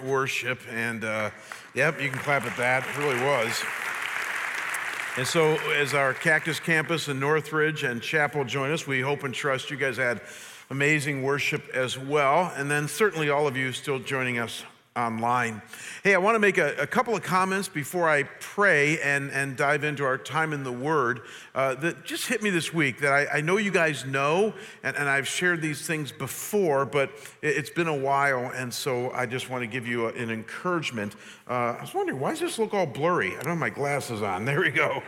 worship. And uh, yep, you can clap at that. It really was. And so, as our Cactus Campus in Northridge and Chapel join us, we hope and trust you guys had amazing worship as well. And then, certainly, all of you still joining us online. Hey, I want to make a, a, couple of comments before I pray and, and dive into our time in the Word uh, that just hit me this week that I, I know you guys know, and, and, I've shared these things before, but it, has been a while, and so I just want to give you a, an encouragement. Uh, I was wondering, why does this look all blurry? I don't have my glasses on. There we go.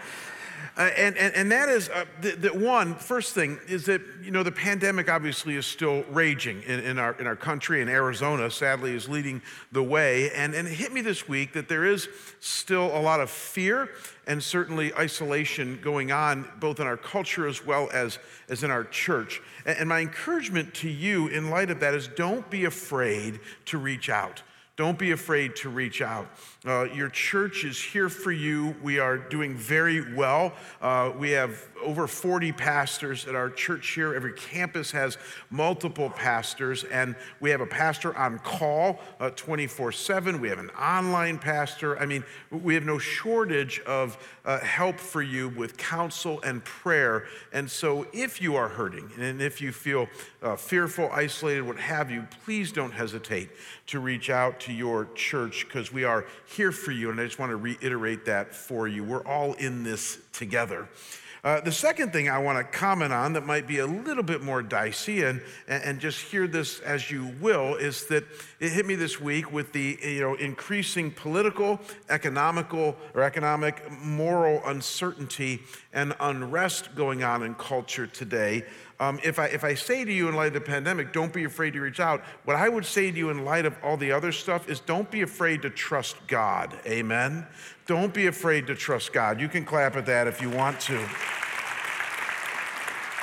Uh, and, and, and that is uh, the, one, first thing is that, you know, the pandemic obviously is still raging in, in, our, in our country, and Arizona sadly is leading the way. And, and it hit me this week that there is still a lot of fear and certainly isolation going on, both in our culture as well as, as in our church. And, and my encouragement to you in light of that is don't be afraid to reach out. Don't be afraid to reach out. Uh, your church is here for you. We are doing very well. Uh, we have over 40 pastors at our church here. Every campus has multiple pastors, and we have a pastor on call uh, 24 7. We have an online pastor. I mean, we have no shortage of uh, help for you with counsel and prayer. And so, if you are hurting and if you feel uh, fearful, isolated, what have you, please don't hesitate to reach out to your church because we are here for you. And I just want to reiterate that for you. We're all in this together. Uh, the second thing I want to comment on that might be a little bit more dicey, and, and just hear this as you will, is that it hit me this week with the you know increasing political, economical, or economic, moral uncertainty and unrest going on in culture today. Um, if, I, if I say to you in light of the pandemic, don't be afraid to reach out, what I would say to you in light of all the other stuff is don't be afraid to trust God. Amen? Don't be afraid to trust God. You can clap at that if you want to.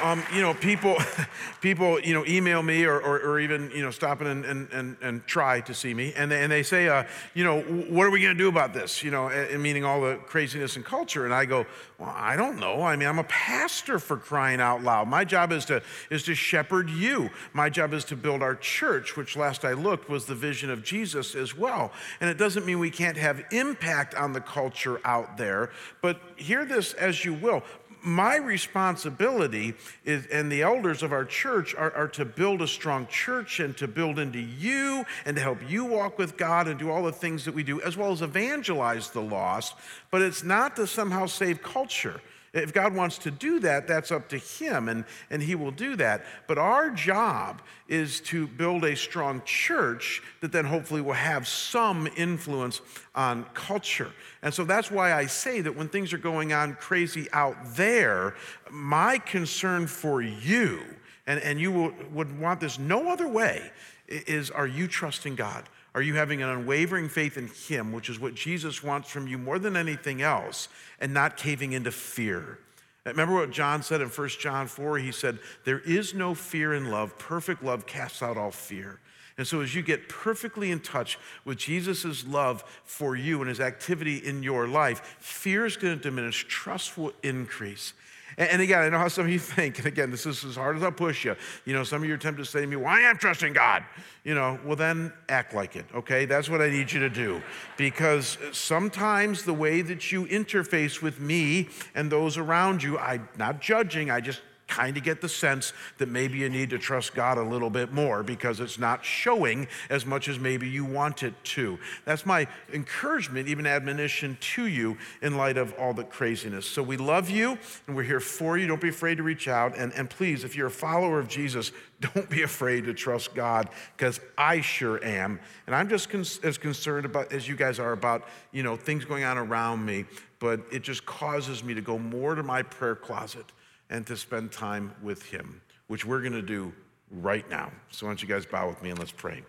Um, you know, people, people, you know, email me or, or, or even, you know, stop and, and, and, and, try to see me. And they, and they say, uh, you know, what are we going to do about this? You know, meaning all the craziness and culture. And I go, well, I don't know. I mean, I'm a pastor for crying out loud. My job is to, is to shepherd you. My job is to build our church, which last I looked was the vision of Jesus as well. And it doesn't mean we can't have impact on the culture out there, but hear this as you will my responsibility is, and the elders of our church are, are to build a strong church and to build into you and to help you walk with God and do all the things that we do, as well as evangelize the lost. But it's not to somehow save culture. If God wants to do that, that's up to Him, and, and He will do that. But our job is to build a strong church that then hopefully will have some influence on culture. And so that's why I say that when things are going on crazy out there, my concern for you, and, and you will, would want this no other way, is are you trusting God? Are you having an unwavering faith in Him, which is what Jesus wants from you more than anything else, and not caving into fear? Remember what John said in 1 John 4? He said, There is no fear in love. Perfect love casts out all fear. And so, as you get perfectly in touch with Jesus' love for you and his activity in your life, fear is going to diminish, trust will increase. And again, I know how some of you think, and again, this is as hard as I'll push you. You know, some of you are tempted to say to me, Well, I am trusting God. You know, well, then act like it, okay? That's what I need you to do. Because sometimes the way that you interface with me and those around you, I'm not judging, I just kind of get the sense that maybe you need to trust God a little bit more because it's not showing as much as maybe you want it to. That's my encouragement, even admonition to you in light of all the craziness. So we love you and we're here for you. Don't be afraid to reach out. And, and please, if you're a follower of Jesus, don't be afraid to trust God because I sure am. And I'm just con- as concerned about as you guys are about, you know, things going on around me, but it just causes me to go more to my prayer closet and to spend time with Him, which we're going to do right now. So, why don't you guys bow with me and let's pray.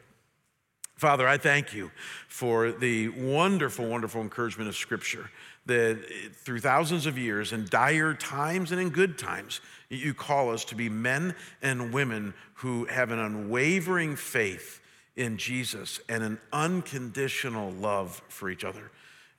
Father, I thank you for the wonderful, wonderful encouragement of Scripture that through thousands of years, in dire times and in good times, you call us to be men and women who have an unwavering faith in Jesus and an unconditional love for each other.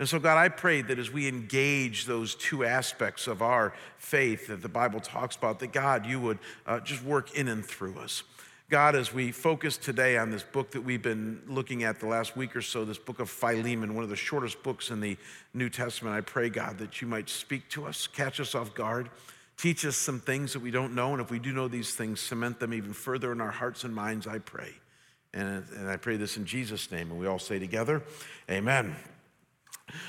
And so, God, I pray that as we engage those two aspects of our faith that the Bible talks about, that God, you would uh, just work in and through us. God, as we focus today on this book that we've been looking at the last week or so, this book of Philemon, one of the shortest books in the New Testament, I pray, God, that you might speak to us, catch us off guard, teach us some things that we don't know, and if we do know these things, cement them even further in our hearts and minds, I pray. And, and I pray this in Jesus' name. And we all say together, Amen.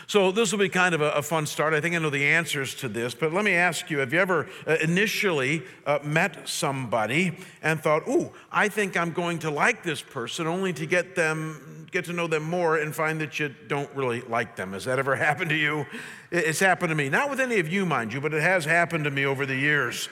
So, this will be kind of a, a, fun start. I think I know the answers to this, but let me ask you have you ever uh, initially uh, met somebody and thought, ooh, I think I'm going to like this person, only to get them, get to know them more and find that you don't really like them? Has that ever happened to you? It's happened to me. Not with any of you, mind you, but it has happened to me over the years.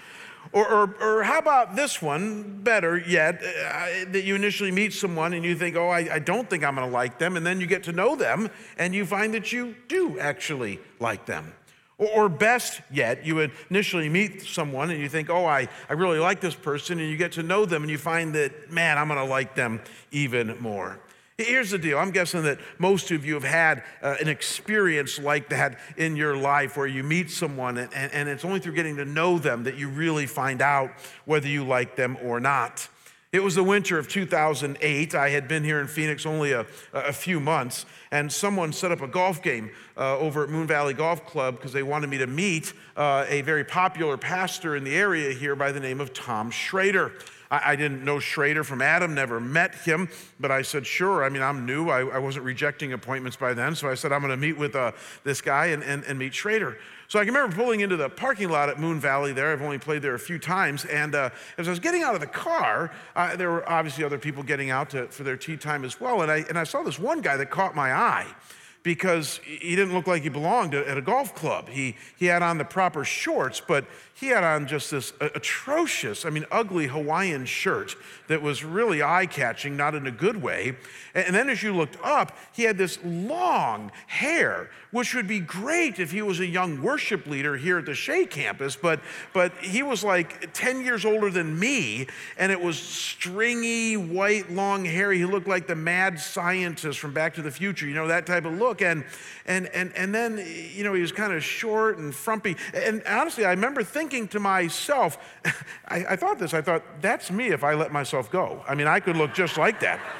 Or, or, or, how about this one, better yet, uh, that you initially meet someone and you think, oh, I, I don't think I'm going to like them. And then you get to know them and you find that you do actually like them. Or, or best yet, you initially meet someone and you think, oh, I, I really like this person. And you get to know them and you find that, man, I'm going to like them even more. Here's the deal I'm guessing that most of you have had uh, an experience like that in your life where you meet someone and, and it's only through getting to know them that you really find out whether you like them or not. It was the winter of 2008. I had been here in Phoenix only a, a few months, and someone set up a golf game uh, over at Moon Valley Golf Club because they wanted me to meet uh, a very popular pastor in the area here by the name of Tom Schrader. I, I, didn't know Schrader from Adam, never met him, but I said, sure. I mean, I'm new. I, I wasn't rejecting appointments by then. So I said, I'm going to meet with uh, this guy and, and, and meet Schrader. So I can remember pulling into the parking lot at Moon Valley there. I've only played there a few times. And uh, as I was getting out of the car, uh, there were obviously other people getting out to, for their tee time as well. And I, and I saw this one guy that caught my eye because he didn't look like he belonged at a golf club. He, he had on the proper shorts, but he had on just this uh, atrocious, I mean, ugly Hawaiian shirt that was really eye catching, not in a good way. And then as you looked up, he had this long hair, which would be great if he was a young worship leader here at the Shea campus, but, but he was like 10 years older than me, and it was stringy, white, long hair. He looked like the mad scientist from Back to the Future, you know, that type of look. And, and, and, and then, you know, he was kind of short and frumpy. And honestly, I remember thinking, thinking to myself, I, I thought this, I thought, that's me if I let myself go. I mean, I could look just like that.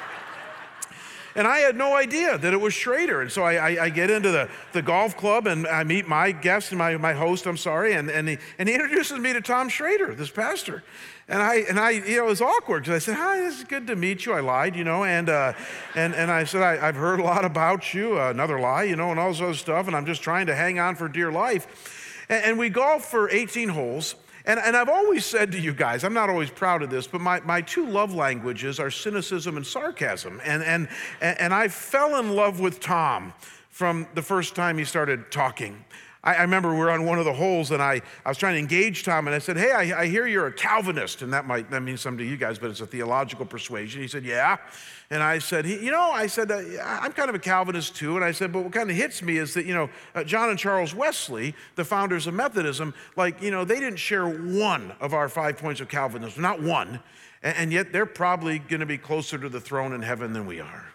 And I had no idea that it was Schrader. And so I, I, I, get into the, the golf club and I meet my guest and my, my host, I'm sorry, and, and, he, and he introduces me to Tom Schrader, this pastor. And I, and I, you know, it was awkward because I said, hi, this is good to meet you. I lied, you know, and, uh, and, and I said, I, have heard a lot about you, uh, another lie, you know, and all this other stuff, and I'm just trying to hang on for dear life. And, and we golf for 18 holes. And, and I've always said to you guys, I'm not always proud of this, but my, my two love languages are cynicism and sarcasm. And, and, and I fell in love with Tom from the first time he started talking. I, I remember we were on one of the holes and I, I was trying to engage Tom and I said, Hey, I, I hear you're a Calvinist. And that might that mean something to you guys, but it's a theological persuasion. He said, Yeah. And I said, You know, I said, I'm kind of a Calvinist too. And I said, But what kind of hits me is that, you know, uh, John and Charles Wesley, the founders of Methodism, like, you know, they didn't share one of our five points of Calvinism, not one. And, and yet they're probably going to be closer to the throne in heaven than we are.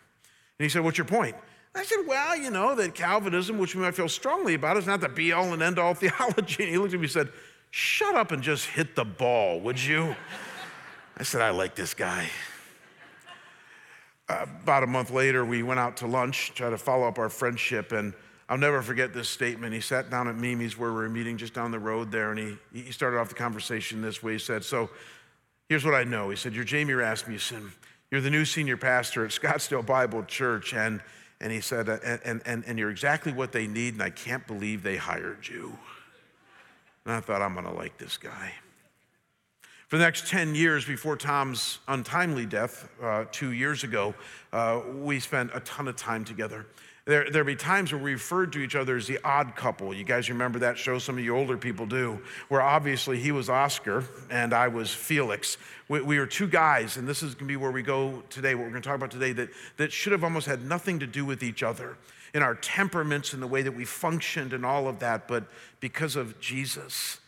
And he said, What's your point? I said, well, you know, that Calvinism, which we might feel strongly about, is not the be all and end all theology. And he looked at me and said, shut up and just hit the ball, would you? I said, I like this guy. Uh, about a month later, we went out to lunch, try to follow up our friendship, and I'll never forget this statement. He sat down at Mimi's where we were meeting just down the road there, and he, he started off the conversation this way. He said, So here's what I know. He said, You're Jamie Rasmussen. You're the new senior pastor at Scottsdale Bible Church, and and he said, uh, and, and, and you're exactly what they need, and I can't believe they hired you. And I thought, I'm going to like this guy. For the next 10 years before Tom's untimely death, uh, two years ago, uh, we spent a ton of time together. There, there'd be times where we referred to each other as the odd couple. You guys remember that show? Some of you older people do, where obviously he was Oscar and I was Felix. We, we were two guys, and this is going to be where we go today, what we're going to talk about today, that, that should have almost had nothing to do with each other in our temperaments and the way that we functioned and all of that. But because of Jesus,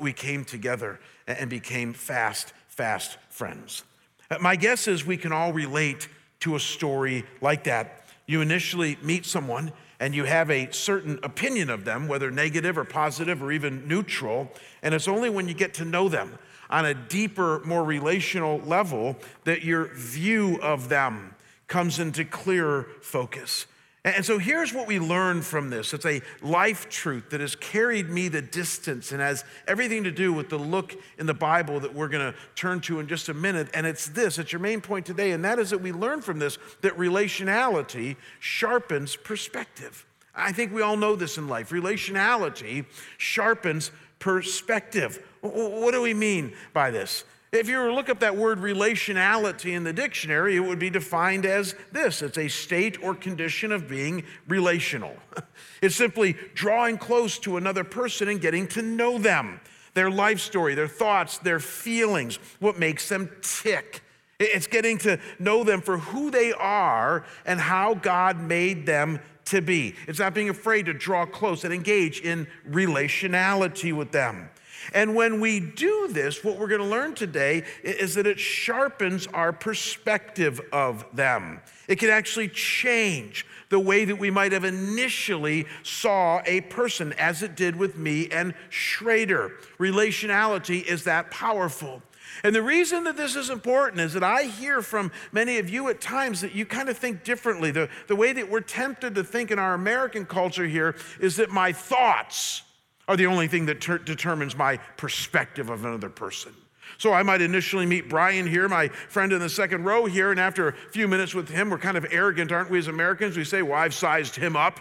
we came together and became fast, fast friends. Uh, my guess is we can all relate to a story like that you initially meet someone and you have a certain opinion of them, whether negative or positive or even neutral. And it's only when you get to know them on a deeper, more relational level that your view of them comes into clearer focus. And so here's what we learn from this it's a life truth that has carried me the distance and has everything to do with the look in the Bible that we're going to turn to in just a minute. And it's this it's your main point today, and that is that we learn from this that relationality sharpens perspective. I think we all know this in life. Relationality sharpens perspective. What do we mean by this? If you were to look up that word relationality in the dictionary, it would be defined as this it's a state or condition of being relational. It's simply drawing close to another person and getting to know them, their life story, their thoughts, their feelings, what makes them tick. It's getting to know them for who they are and how God made them to be. It's not being afraid to draw close and engage in relationality with them. And when we do this, what we're going to learn today is that it sharpens our perspective of them. It can actually change the way that we might have initially saw a person, as it did with me and Schrader. Relationality is that powerful. And the reason that this is important is that I hear from many of you at times that you kind of think differently. The, the way that we're tempted to think in our American culture here is that my thoughts, are the only thing that ter- determines my perspective of another person. So I might initially meet Brian here, my friend in the second row here, and after a few minutes with him, we're kind of arrogant, aren't we, as Americans? We say, Well, I've sized him up,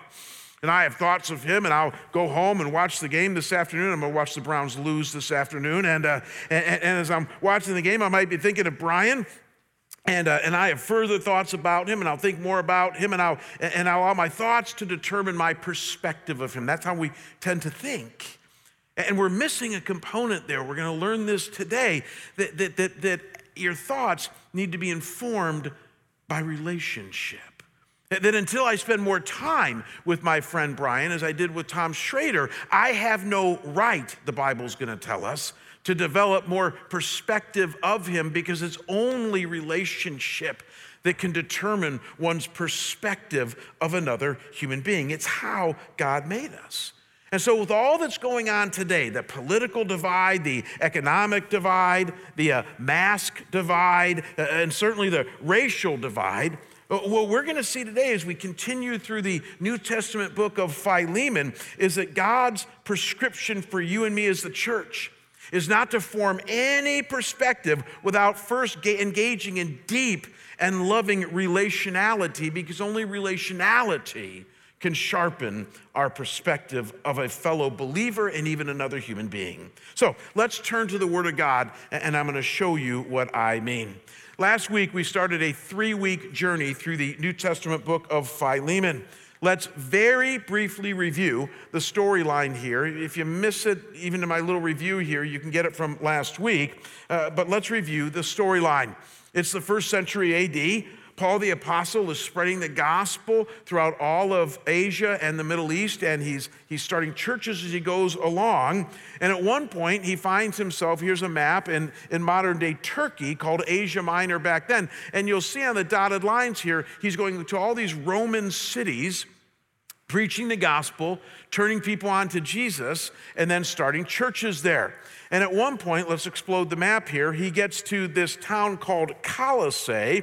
and I have thoughts of him, and I'll go home and watch the game this afternoon. I'm going to watch the Browns lose this afternoon. And, uh, and, and as I'm watching the game, I might be thinking of Brian. And, uh, and I have further thoughts about him, and I'll think more about him, and I'll, and I'll allow my thoughts to determine my perspective of him. That's how we tend to think. And we're missing a component there. We're going to learn this today that, that, that, that your thoughts need to be informed by relationship. That until I spend more time with my friend Brian, as I did with Tom Schrader, I have no right, the Bible's going to tell us, to develop more perspective of him because it's only relationship that can determine one's perspective of another human being. It's how God made us. And so, with all that's going on today the political divide, the economic divide, the uh, mask divide, uh, and certainly the racial divide, uh, what we're going to see today as we continue through the New Testament book of Philemon is that God's prescription for you and me as the church is not to form any perspective without first engaging in deep and loving relationality, because only relationality can sharpen our perspective of a fellow believer and even another human being. So let's turn to the Word of God, and I'm going to show you what I mean. Last week, we started a three week journey through the New Testament book of Philemon. Let's very briefly review the storyline here. If you miss it, even in my little review here, you can get it from last week. Uh, but let's review the storyline. It's the first century AD. Paul the Apostle is spreading the gospel throughout all of Asia and the Middle East, and he's, he's starting churches as he goes along. And at one point, he finds himself here's a map in, in modern day Turkey called Asia Minor back then. And you'll see on the dotted lines here, he's going to all these Roman cities preaching the gospel, turning people on to Jesus, and then starting churches there. And at one point, let's explode the map here, he gets to this town called Colossae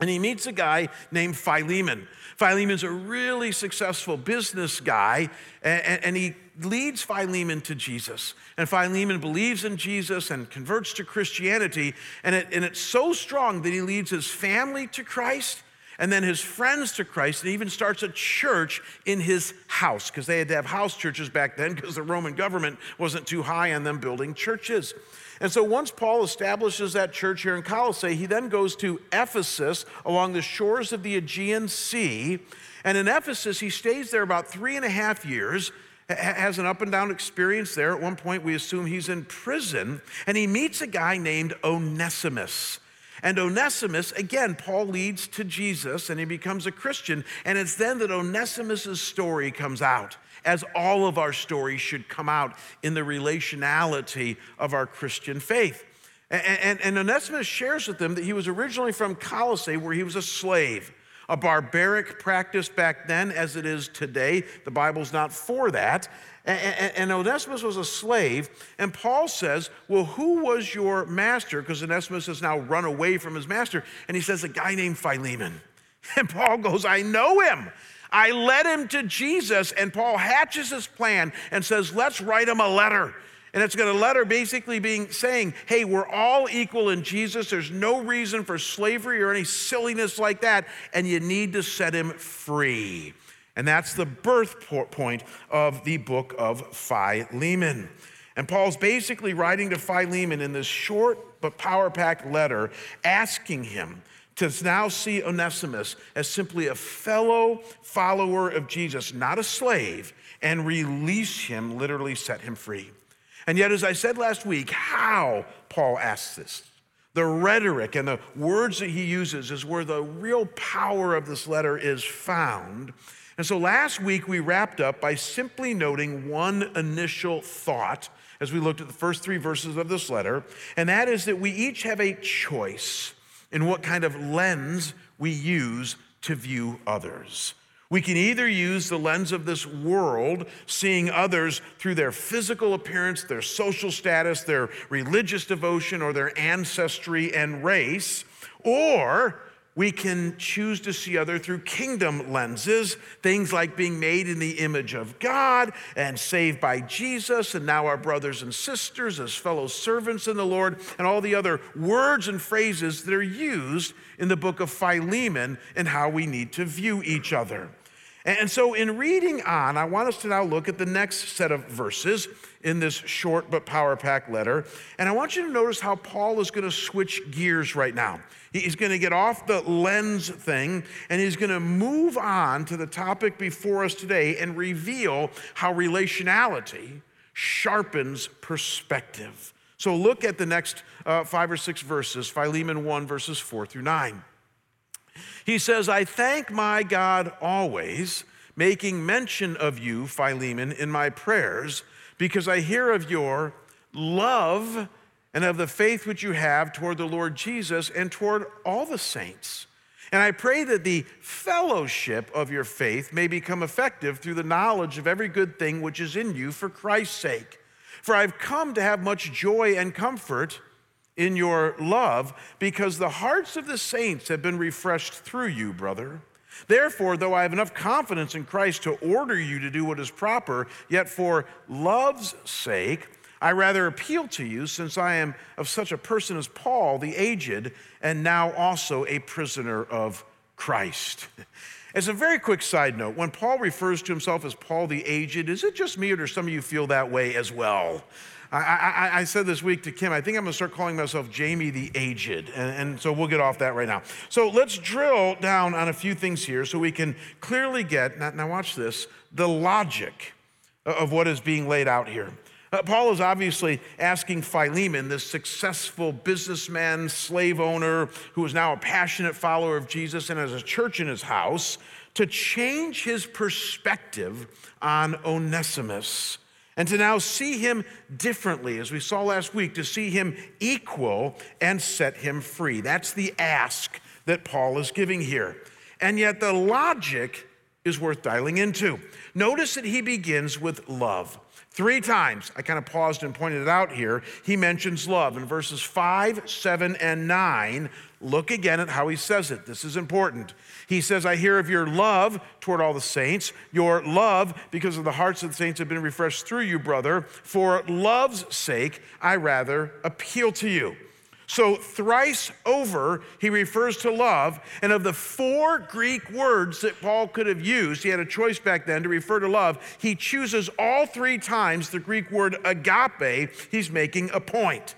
and he meets a guy named Philemon. Philemon's a really successful business guy, and, and, he leads Philemon to Jesus. And Philemon believes in Jesus and converts to Christianity, and, it, and it's so strong that he leads his family to Christ and then his friends to Christ, and even starts a church in his house, because they had to have house churches back then, because the Roman government wasn't too high on them building churches. And so once Paul establishes that church here in Colossae, he then goes to Ephesus along the shores of the Aegean Sea. And in Ephesus, he stays there about three and a half years, has an up and down experience there. At one point, we assume he's in prison, and he meets a guy named Onesimus. And Onesimus, again, Paul leads to Jesus and he becomes a Christian. And it's then that Onesimus' story comes out as all of our stories should come out in the relationality of our Christian faith. And, and, and Onesimus shares with them that he was originally from Colossae, where he was a slave. a barbaric practice back then as it is today. The Bible's not for that. And Onesimus was a slave. And Paul says, Well, who was your master? Because Onesimus has now run away from his master. And he says, A guy named Philemon. And Paul goes, I know him. I led him to Jesus. And Paul hatches his plan and says, Let's write him a letter. And it's got a letter basically being saying, hey, we're all equal in Jesus. There's no reason for slavery or any silliness like that, and you need to set him free. And that's the birth point of the book of Philemon. And Paul's basically writing to Philemon in this short but power packed letter, asking him to now see Onesimus as simply a fellow follower of Jesus, not a slave, and release him, literally set him free. And yet, as I said last week, how Paul asks this, the rhetoric and the words that he uses is where the real power of this letter is found. And so last week we wrapped up by simply noting one initial thought as we looked at the first three verses of this letter, and that is that we each have a choice in what kind of lens we use to view others. We can either use the lens of this world, seeing others through their physical appearance, their social status, their religious devotion, or their ancestry and race, or we can choose to see other through kingdom lenses, things like being made in the image of God and saved by Jesus, and now our brothers and sisters as fellow servants in the Lord, and all the other words and phrases that are used in the book of Philemon and how we need to view each other. And so, in reading on, I want us to now look at the next set of verses in this short but power packed letter. And I want you to notice how Paul is going to switch gears right now. He's going to get off the lens thing and he's going to move on to the topic before us today and reveal how relationality sharpens perspective. So, look at the next uh, five or six verses Philemon 1, verses 4 through 9. He says, I thank my God always, making mention of you, Philemon, in my prayers, because I hear of your love and of the faith which you have toward the Lord Jesus and toward all the saints. And I pray that the fellowship of your faith may become effective through the knowledge of every good thing which is in you for Christ's sake. For I've come to have much joy and comfort in your love, because the hearts of the saints have been refreshed through you, brother. Therefore, though I have enough confidence in Christ to order you to do what is proper, yet for love's sake, I rather appeal to you, since I am of such a person as Paul, the aged, and now also a prisoner of Christ. As a very quick side note, when Paul refers to himself as Paul the aged, is it just me or do some of you feel that way as well? I, I, I, said this week to Kim, I think I'm gonna start calling myself Jamie the Aged. And, and, so we'll get off that right now. So let's drill down on a few things here so we can clearly get, now, now watch this, the logic of what is being laid out here. Uh, Paul is obviously asking Philemon, this successful businessman, slave owner, who is now a passionate follower of Jesus and has a church in his house, to change his perspective on Onesimus and to now see him differently, as we saw last week, to see him equal and set him free. That's the ask that Paul is giving here. And yet the logic is worth dialing into. Notice that he begins with love. Three times, I kind of paused and pointed it out here, he mentions love. In verses 5, 7, and 9, look again at how he says it. This is important. He says, I hear of your love toward all the saints, your love because of the hearts of the saints have been refreshed through you, brother. For love's sake, I rather appeal to you. So, thrice over, he refers to love. And of the four Greek words that Paul could have used, he had a choice back then to refer to love, he chooses all three times the Greek word agape. He's making a point.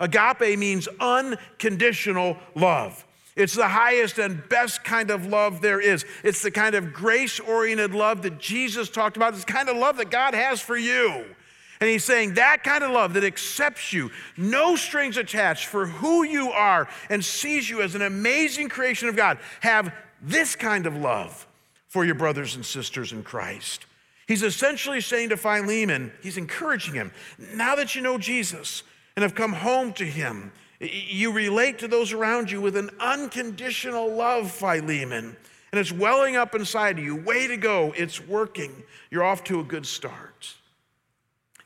Agape means unconditional love. It's the highest and best kind of love there is. It's the kind of grace oriented love that Jesus talked about. It's the kind of love that God has for you. And he's saying that kind of love that accepts you, no strings attached for who you are, and sees you as an amazing creation of God. Have this kind of love for your brothers and sisters in Christ. He's essentially saying to Philemon, he's encouraging him, now that you know Jesus and have come home to him, you relate to those around you with an unconditional love, Philemon. and it's welling up inside of you. Way to go, it's working. You're off to a good start.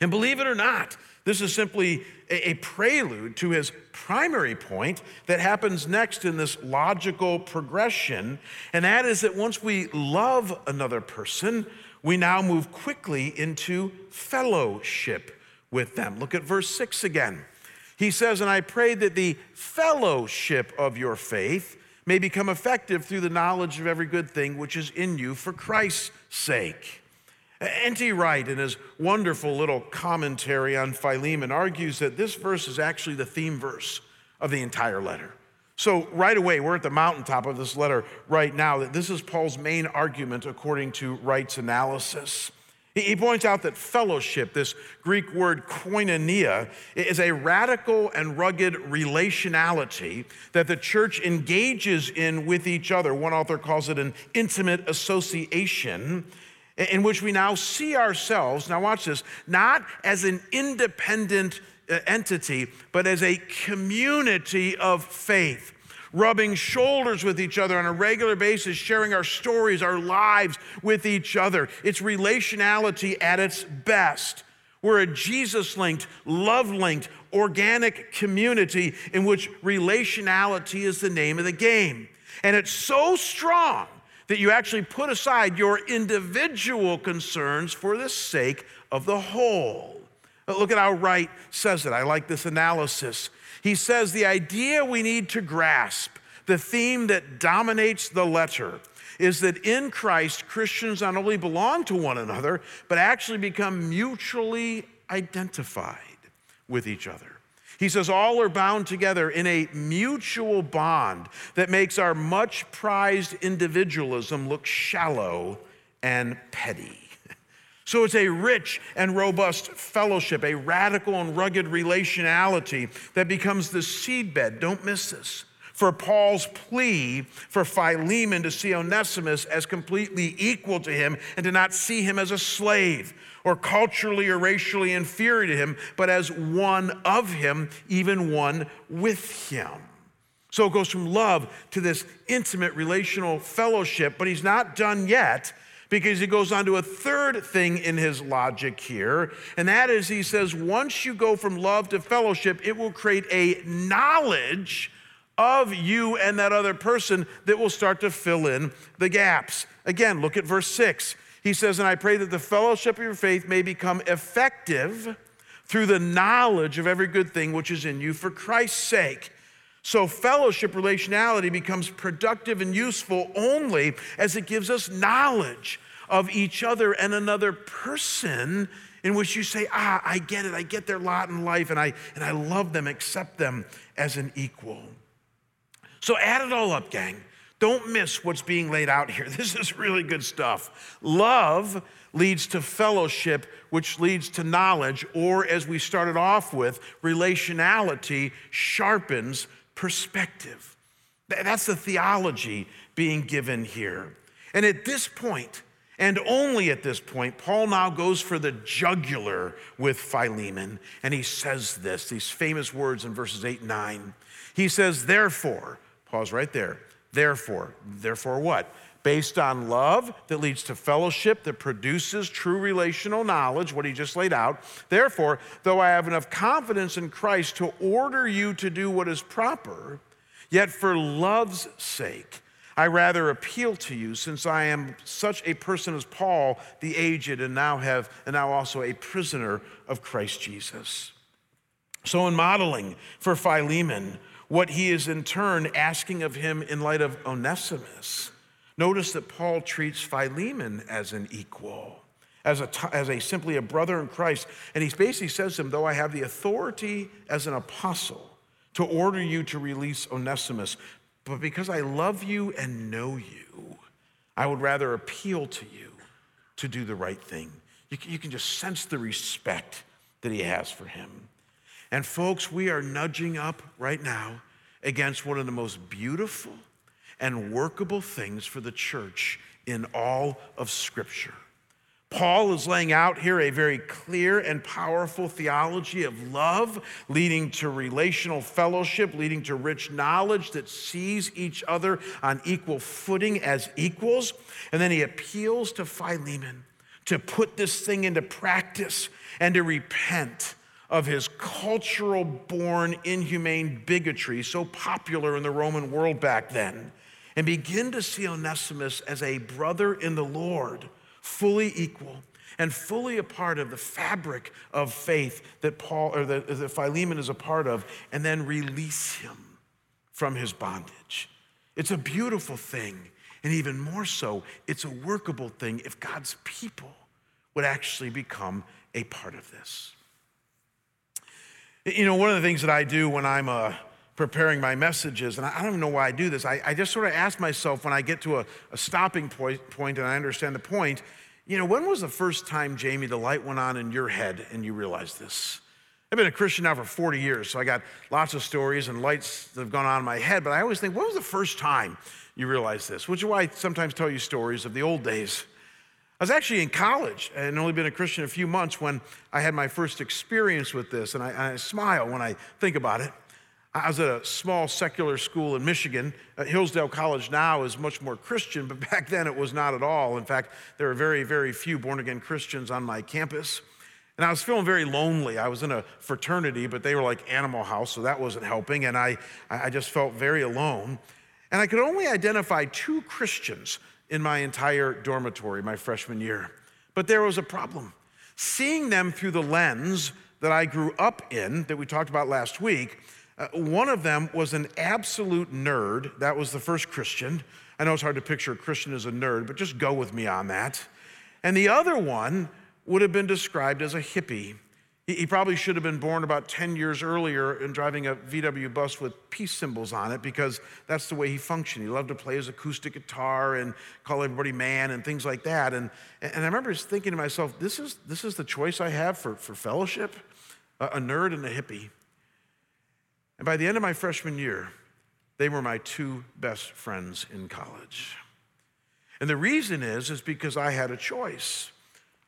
And believe it or not, this is simply a, a, prelude to his primary point that happens next in this logical progression. And that is that once we love another person, we now move quickly into fellowship with them. Look at verse 6 again. He says, And I pray that the fellowship of your faith may become effective through the knowledge of every good thing which is in you for Christ's sake. N.T. Wright, in his wonderful little commentary on Philemon, argues that this verse is actually the theme verse of the entire letter. So, right away, we're at the mountaintop of this letter right now, that this is Paul's main argument according to Wright's analysis. He points out that fellowship, this Greek word koinonia, is a radical and rugged relationality that the church engages in with each other. One author calls it an intimate association in which we now see ourselves, now watch this, not as an independent uh, entity, but as a community of faith rubbing shoulders with each other on a regular basis, sharing our stories, our lives with each other. It's relationality at its best. We're a Jesus linked, love linked, organic community in which relationality is the name of the game. And it's so strong that you actually put aside your individual concerns for the sake of the whole. Look at how Wright says it. I like this analysis. He says the idea we need to grasp, the theme that dominates the letter, is that in Christ, Christians not only belong to one another, but actually become mutually identified with each other. He says, all are bound together in a mutual bond that makes our much prized individualism look shallow and petty. So it's a rich and robust fellowship, a radical and rugged relationality that becomes the seedbed. Don't miss this. For Paul's plea for Philemon to see Onesimus as completely equal to him and to not see him as a slave or culturally or racially inferior to him, but as one of him, even one with him. So it goes from love to this intimate relational fellowship, but he's not done yet because he goes on to a third thing in his logic here, and that is he says, once you go from love to fellowship, it will create a knowledge of you and that other person that will start to fill in the gaps. Again, look at verse six. He says, And I pray that the fellowship of your faith may become effective through the knowledge of every good thing which is in you for Christ's sake. So, fellowship relationality becomes productive and useful only as it gives us knowledge of each other and another person in which you say, Ah, I get it. I get their lot in life, and I, and I love them, accept them as an equal. So, add it all up, gang. Don't miss what's being laid out here. This is really good stuff. Love leads to fellowship, which leads to knowledge, or as we started off with, relationality sharpens perspective. That's the theology being given here. And at this point, and only at this point, Paul now goes for the jugular with Philemon, and he says this, these famous words in verses 8 and 9. He says, Therefore, pause right there. Therefore, therefore what? Based on love that leads to fellowship that produces true relational knowledge, what he just laid out. Therefore, though I have enough confidence in Christ to order you to do what is proper, yet for love's sake, I rather appeal to you since I am such a person as Paul, the aged, and now have, and now also a prisoner of Christ Jesus. So, in modeling for Philemon, what he is in turn asking of him in light of Onesimus, Notice that Paul treats Philemon as an equal, as a, as a simply a brother in Christ. And he basically says to him, though I have the authority as an apostle to order you to release Onesimus, but because I love you and know you, I would rather appeal to you to do the right thing. You you can just sense the respect that he has for him. And folks, we are nudging up right now against one of the most beautiful and workable things for the church in all of Scripture. Paul is laying out here a very clear and powerful theology of love, leading to relational fellowship, leading to rich knowledge that sees each other on equal footing as equals. And then he appeals to Philemon to put this thing into practice and to repent of his cultural born inhumane bigotry, so popular in the Roman world back then, and begin to see Onesimus as a brother in the Lord fully equal and fully a part of the fabric of faith that Paul or that, that Philemon is a part of, and then release him from his bondage. It's a beautiful thing, and even more so, it's a workable thing if God's people would actually become a part of this. You know, one of the things that I do when I'm uh, preparing my messages, and I don't even know why I do this, I, I just sort of ask myself when I get to a, a stopping point, point and I understand the point, you know, when was the first time, Jamie, the light went on in your head and you realized this? I've been a Christian now for 40 years, so I got lots of stories and lights that have gone on in my head, but I always think, when was the first time you realized this? Which is why I sometimes tell you stories of the old days. I was actually in college and only been a Christian a few months when I had my first experience with this, and I, I smile when I think about it. I was at a small secular school in Michigan. Uh, Hillsdale College now is much more Christian, but back then it was not at all. In fact, there were very, very few born again Christians on my campus. And I was feeling very lonely. I was in a fraternity, but they were like Animal House, so that wasn't helping. And I, I just felt very alone. And I could only identify two Christians in my entire dormitory my freshman year. But there was a problem. Seeing them through the lens that I grew up in, that we talked about last week, uh, one of them was an absolute nerd. That was the first Christian. I know it's hard to picture a Christian as a nerd, but just go with me on that. And the other one would have been described as a hippie. He, he probably should have been born about 10 years earlier and driving a VW bus with peace symbols on it because that's the way he functioned. He loved to play his acoustic guitar and call everybody man and things like that. And, and I remember just thinking to myself, this is, this is the choice I have for, for fellowship a, a nerd and a hippie. And by the end of my freshman year, they were my two best friends in college. And the reason is, is because I had a choice.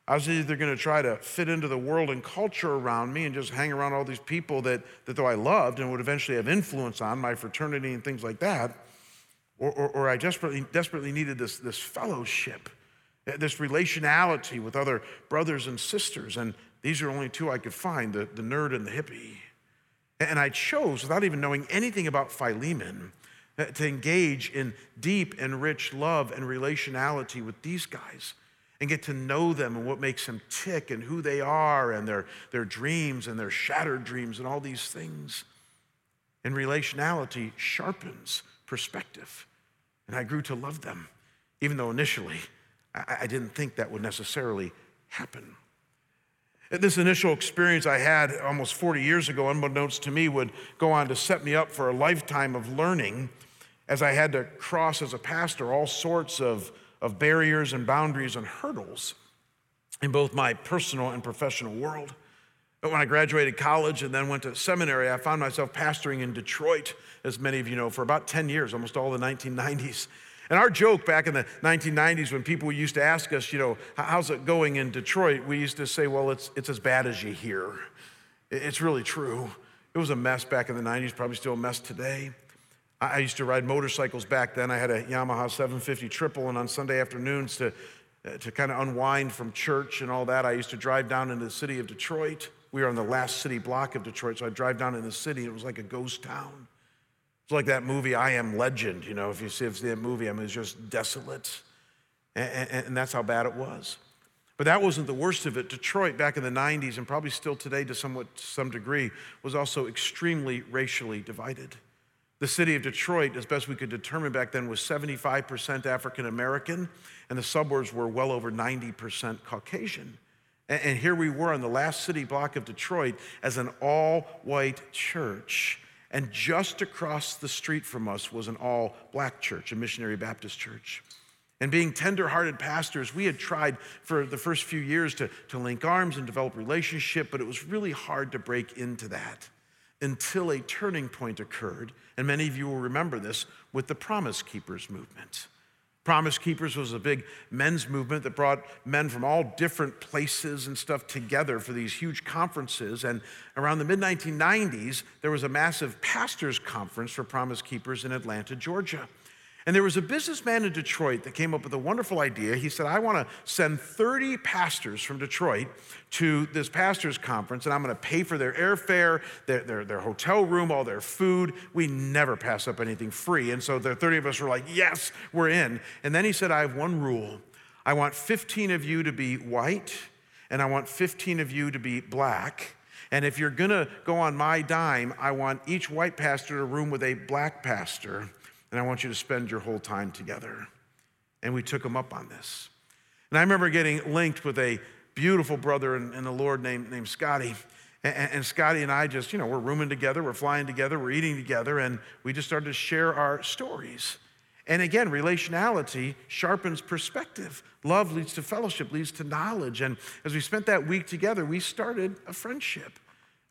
I was either going to try to fit into the world and culture around me and just hang around all these people that, that though I loved and would eventually have influence on my fraternity and things like that, or, or, or I desperately, desperately needed this, this fellowship, this relationality with other brothers and sisters. And these are only two I could find the, the nerd and the hippie. And I chose, without even knowing anything about Philemon, uh, to engage in deep and rich love and relationality with these guys and get to know them and what makes them tick and who they are and their, their dreams and their shattered dreams and all these things. And relationality sharpens perspective. And I grew to love them, even though initially I, I didn't think that would necessarily happen. This initial experience I had almost 40 years ago, unbeknownst to me, would go on to set me up for a lifetime of learning as I had to cross as a pastor all sorts of, of barriers and boundaries and hurdles in both my personal and professional world. But when I graduated college and then went to seminary, I found myself pastoring in Detroit, as many of you know, for about 10 years, almost all the 1990s. And our joke back in the 1990s, when people used to ask us, you know, how's it going in Detroit? We used to say, well, it's, it's as bad as you hear. It's really true. It was a mess back in the 90s, probably still a mess today. I used to ride motorcycles back then. I had a Yamaha 750 triple, and on Sunday afternoons to, uh, to kind of unwind from church and all that, I used to drive down into the city of Detroit. We were on the last city block of Detroit, so I'd drive down in the city. It was like a ghost town. Like that movie, I Am Legend. You know, if you see that movie, I mean, it's just desolate. And, and, and, that's how bad it was. But that wasn't the worst of it. Detroit, back in the 90s, and probably still today to somewhat some degree, was also extremely racially divided. The city of Detroit, as best we could determine back then, was 75% African American, and the suburbs were well over 90% Caucasian. And, and here we were on the last city block of Detroit as an all white church and just across the street from us was an all black church, a missionary Baptist church. And being tender hearted pastors, we had tried for the first few years to, to link arms and develop relationship, but it was really hard to break into that until a turning point occurred. And many of you will remember this with the Promise Keepers movement. Promise Keepers was a big men's movement that brought men from all different places and stuff together for these huge conferences. And around the mid 1990s, there was a massive pastors' conference for Promise Keepers in Atlanta, Georgia. And there was a businessman in Detroit that came up with a wonderful idea. He said, I want to send 30 pastors from Detroit to this pastors' conference, and I'm going to pay for their airfare, their, their, their, hotel room, all their food. We never pass up anything free. And so the 30 of us were like, yes, we're in. And then he said, I have one rule I want 15 of you to be white, and I want 15 of you to be black. And if you're going to go on my dime, I want each white pastor to room with a black pastor and I want you to spend your whole time together. And we took him up on this. And I remember getting linked with a beautiful brother in, in the Lord named, named Scotty. And, and, Scotty and I just, you know, we're rooming together, we're flying together, we're eating together, and we just started to share our stories. And again, relationality sharpens perspective. Love leads to fellowship, leads to knowledge. And as we spent that week together, we started a friendship.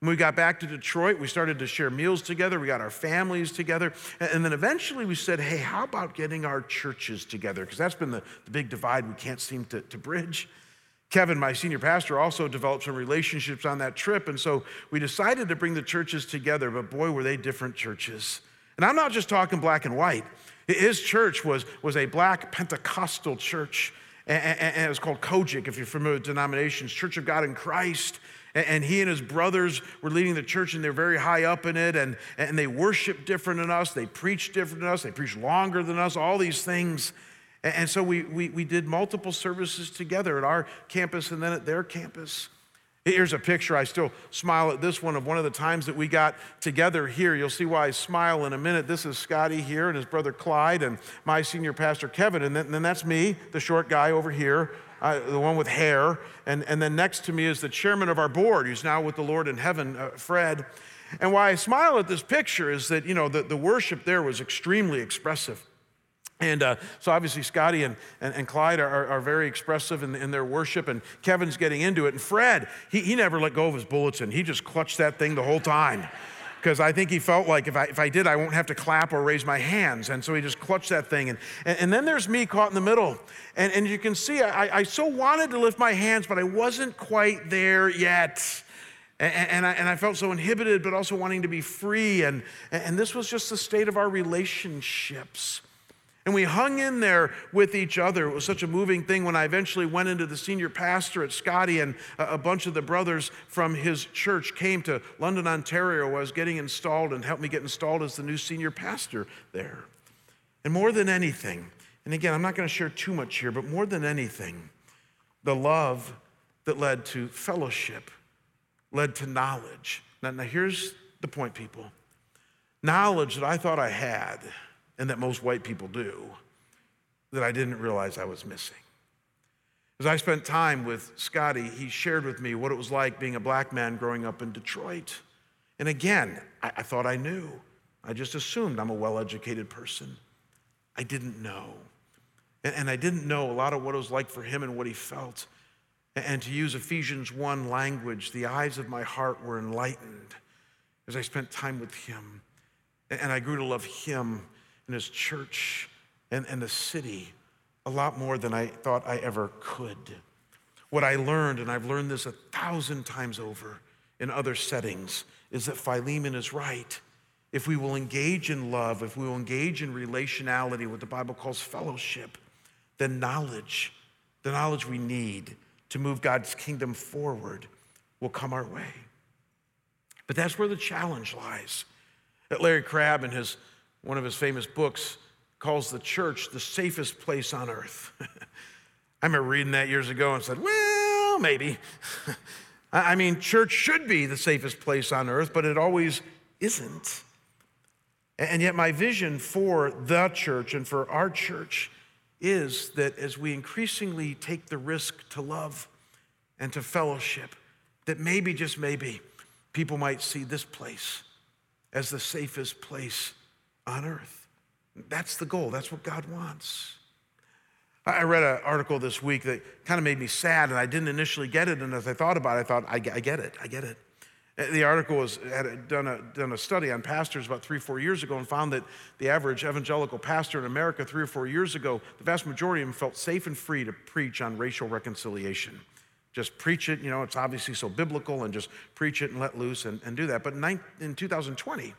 When we got back to Detroit, we started to share meals together. We got our families together. And then eventually we said, hey, how about getting our churches together? Because that's been the, the, big divide we can't seem to, to bridge. Kevin, my senior pastor, also developed some relationships on that trip. And so we decided to bring the churches together, but boy, were they different churches. And I'm not just talking black and white. His church was, was a black Pentecostal church, and, it was called COGIC, if you're familiar with denominations, Church of God in Christ. And he and his brothers were leading the church, and they're very high up in it, and, and they worship different than us, they preach different than us, they preach longer than us, all these things. And so we, we, we did multiple services together at our campus and then at their campus. Here's a picture. I still smile at this one of one of the times that we got together here. You'll see why I smile in a minute. This is Scotty here and his brother Clyde and my senior pastor Kevin. And then, and then that's me, the short guy over here the one with hair. And, and then next to me is the chairman of our board, who's now with the Lord in heaven, uh, Fred. And why I smile at this picture is that, you know, the, the worship there was extremely expressive. And uh, so obviously Scotty and, and, and Clyde are, are, very expressive in, in, their worship, and Kevin's getting into it. And Fred, he, he never let go of his bulletin. He just clutched that thing the whole time because I think he felt like if I, if I did, I won't have to clap or raise my hands. And so he just clutched that thing. And, and, and then there's me caught in the middle. And, and you can see, I, I so wanted to lift my hands, but I wasn't quite there yet. And, and, I, and I felt so inhibited, but also wanting to be free. And, and this was just the state of our relationships. And we hung in there with each other. It was such a moving thing when I eventually went into the senior pastor at Scotty, and a bunch of the brothers from his church came to London, Ontario. where I was getting installed and helped me get installed as the new senior pastor there. And more than anything, and again, I'm not going to share too much here, but more than anything, the love that led to fellowship led to knowledge. Now, now here's the point, people knowledge that I thought I had and that most white people do that I didn't realize I was missing. As I spent time with Scotty, he shared with me what it was like being a black man growing up in Detroit. And again, I, I thought I knew. I just assumed I'm a well educated person. I didn't know. And, and, I didn't know a lot of what it was like for him and what he felt. And, to use Ephesians 1 language, the eyes of my heart were enlightened as I spent time with him. And I grew to love him and his church and, and the city a lot more than I thought I ever could. What I learned, and I've learned this a thousand times over in other settings, is that Philemon is right. If we will engage in love, if we will engage in relationality, what the Bible calls fellowship, then knowledge, the knowledge we need to move God's kingdom forward, will come our way. But that's where the challenge lies. That Larry Crabb and his one of his famous books calls the church the safest place on earth. I remember reading that years ago and said, well, maybe. I mean, church should be the safest place on earth, but it always isn't. And yet, my vision for the church and for our church is that as we increasingly take the risk to love and to fellowship, that maybe, just maybe, people might see this place as the safest place on earth. That's the goal. That's what God wants. I read an article this week that kind of made me sad, and I didn't initially get it. And as I thought about it, I thought, I get it, I get it. Uh, the article was, had done a, done a study on pastors about three, four years ago and found that the average evangelical pastor in America three or four years ago, the vast majority of them felt safe and free to preach on racial reconciliation. Just preach it, you know, it's obviously so biblical, and just preach it and let loose and, and do that. But in, in 2020,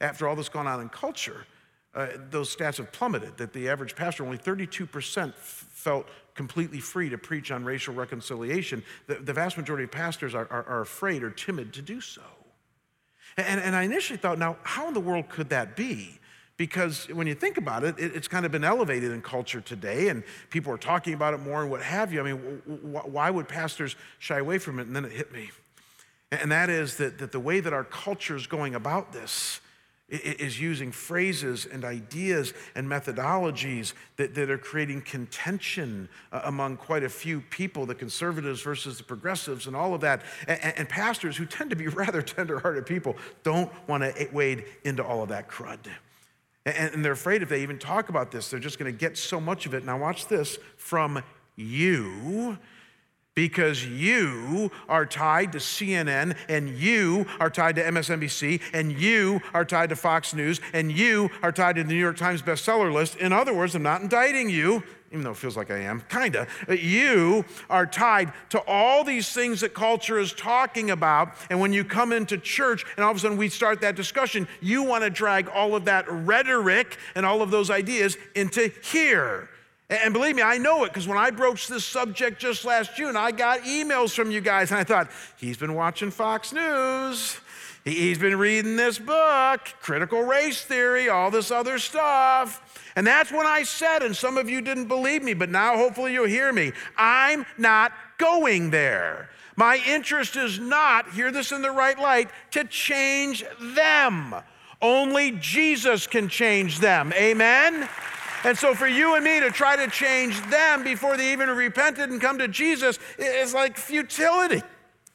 after all this gone on in culture, uh, those stats have plummeted, that the average pastor, only 32% felt completely free to preach on racial reconciliation. The, the vast majority of pastors are, are, are, afraid or timid to do so. And, and I initially thought, now, how in the world could that be? Because when you think about it, it, it's kind of been elevated in culture today, and people are talking about it more and what have you. I mean, why would pastors shy away from it? And then it hit me. And that is that, that the way that our culture is going about this, is using phrases and ideas and methodologies that, that are creating contention uh, among quite a few people, the conservatives versus the progressives, and all of that. And, and pastors who tend to be rather tenderhearted people don't want to wade into all of that crud. And, and they're afraid if they even talk about this, they're just going to get so much of it. Now, watch this from you because you are tied to CNN and you are tied to MSNBC and you are tied to Fox News and you are tied to the New York Times bestseller list. In other words, I'm not indicting you, even though it feels like I am, kinda. You are tied to all these things that culture is talking about. And when you come into church and all of a sudden we start that discussion, you want to drag all of that rhetoric and all of those ideas into here. And believe me, I know it because when I broached this subject just last June, I got emails from you guys, and I thought, he's been watching Fox News. He's been reading this book, Critical Race Theory, all this other stuff. And that's when I said, and some of you didn't believe me, but now hopefully you'll hear me. I'm not going there. My interest is not, hear this in the right light, to change them. Only Jesus can change them. Amen? And so for you and me to try to change them before they even repented and come to Jesus is like futility.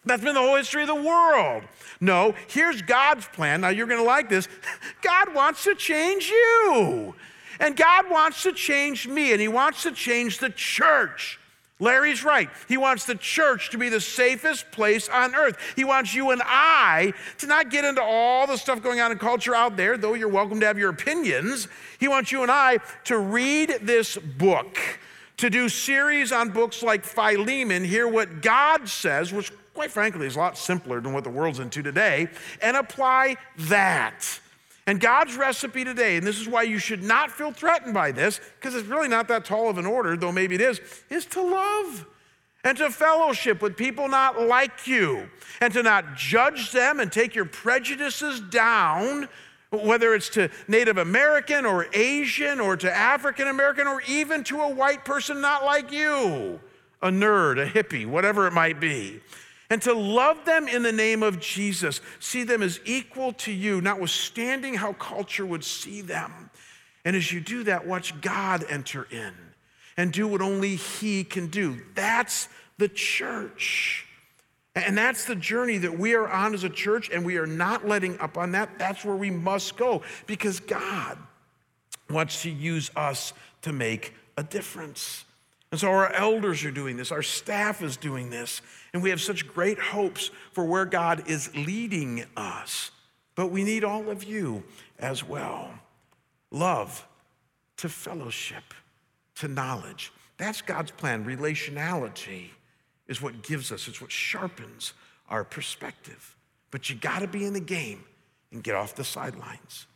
That's been the whole history of the world. No, here's God's plan. Now you're going to like this. God wants to change you. And God wants to change me, and He wants to change the church. Larry's right. He wants the church to be the safest place on earth. He wants you and I to not get into all the stuff going on in culture out there, though you're welcome to have your opinions. He wants you and I to read this book, to do series on books like Philemon, hear what God says, which quite frankly is a lot simpler than what the world's into today, and apply that. And God's recipe today, and this is why you should not feel threatened by this, because it's really not that tall of an order, though maybe it is, is to love and to fellowship with people not like you, and to not judge them and take your prejudices down, whether it's to Native American or Asian or to African American or even to a white person not like you, a nerd, a hippie, whatever it might be and to love them in the name of Jesus. See them as equal to you, notwithstanding how culture would see them. And as you do that, watch God enter in and do what only He can do. That's the church. And that's the journey that we are on as a church, and we are not letting up on that. That's where we must go because God wants to use us to make a difference. And so our elders are doing this, our staff is doing this, and we have such great hopes for where God is leading us. But we need all of you as well. Love to fellowship, to knowledge. That's God's plan. Relationality is what gives us, it's what sharpens our perspective. But you got to be in the game and get off the sidelines.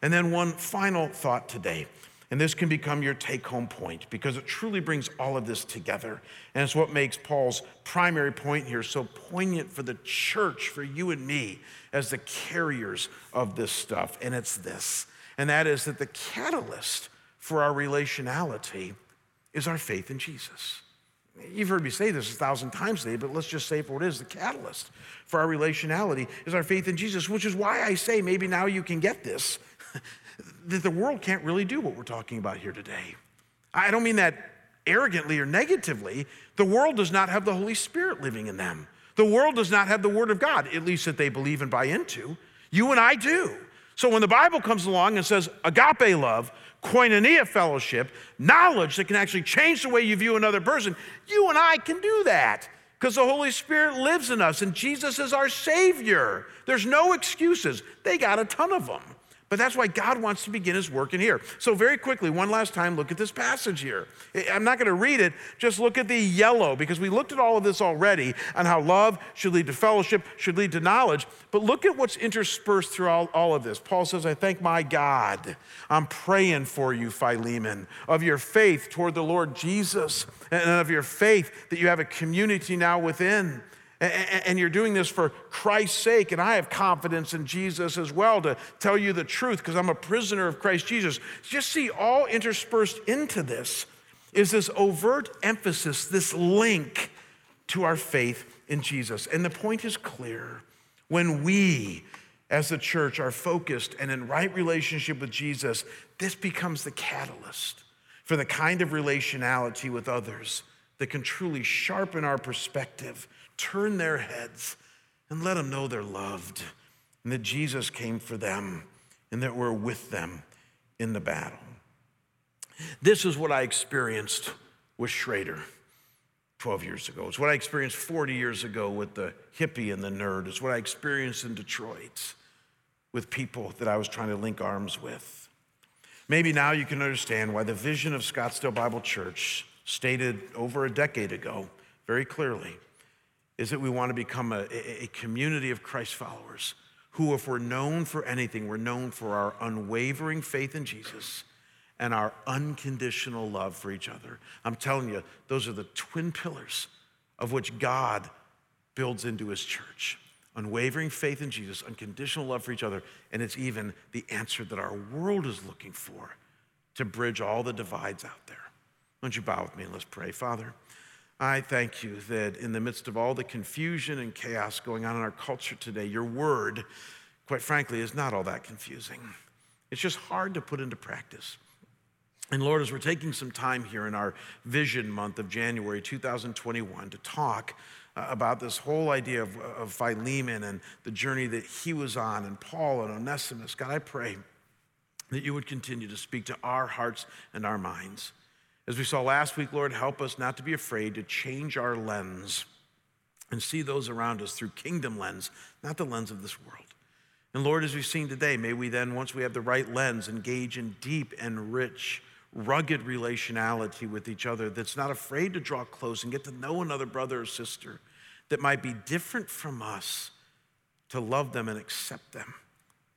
And then, one final thought today and this can become your take home point because it truly brings all of this together. And it's what makes Paul's primary point here so poignant for the church, for you and me, as the carriers of this stuff. And it's this, and that is that the catalyst for our relationality is our faith in Jesus. You've heard me say this a thousand times today, but let's just say for what it is the catalyst for our relationality is our faith in Jesus, which is why I say maybe now you can get this that the world can't really do what we're talking about here today. I don't mean that arrogantly or negatively. The world does not have the Holy Spirit living in them. The world does not have the Word of God, at least that they believe and buy into. You and I do. So when the Bible comes along and says agape love, koinonia fellowship, knowledge that can actually change the way you view another person, you and I can do that because the Holy Spirit lives in us and Jesus is our Savior. There's no excuses. They got a ton of them. But that's why God wants to begin his work in here. So, very quickly, one last time, look at this passage here. I'm not going to read it, just look at the yellow, because we looked at all of this already on how love should lead to fellowship, should lead to knowledge. But look at what's interspersed through all, all of this. Paul says, I thank my God. I'm praying for you, Philemon, of your faith toward the Lord Jesus, and of your faith that you have a community now within. And you're doing this for Christ's sake. And I have confidence in Jesus as well to tell you the truth because I'm a prisoner of Christ Jesus. Just see, all interspersed into this is this overt emphasis, this link to our faith in Jesus. And the point is clear. When we, as the church, are focused and in right relationship with Jesus, this becomes the catalyst for the kind of relationality with others that can truly sharpen our perspective turn their heads and let them know they're loved and that Jesus came for them and that we're with them in the battle. This is what I experienced with Schrader 12 years ago. It's what I experienced 40 years ago with the hippie and the nerd. It's what I experienced in Detroit with people that I was trying to link arms with. Maybe now you can understand why the vision of Scottsdale Bible Church, stated over a decade ago very clearly, is that we want to become a, a, community of Christ followers who, if we're known for anything, we're known for our unwavering faith in Jesus and our unconditional love for each other. I'm telling you, those are the twin pillars of which God builds into his church. Unwavering faith in Jesus, unconditional love for each other, and it's even the answer that our world is looking for to bridge all the divides out there. Why don't you bow with me and let's pray, Father? I thank you that in the midst of all the confusion and chaos going on in our culture today, your word, quite frankly, is not all that confusing. It's just hard to put into practice. And Lord, as we're taking some time here in our vision month of January 2021 to talk uh, about this whole idea of, of Philemon and the journey that he was on, and Paul and Onesimus, God, I pray that you would continue to speak to our hearts and our minds. As we saw last week, Lord, help us not to be afraid to change our lens and see those around us through kingdom lens, not the lens of this world. And Lord, as we've seen today, may we then, once we have the right lens, engage in deep and rich, rugged relationality with each other that's not afraid to draw close and get to know another brother or sister that might be different from us, to love them and accept them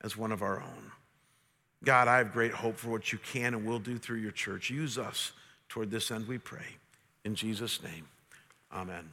as one of our own. God, I have great hope for what you can and will do through your church. Use us Toward this end we pray. In Jesus' name, amen.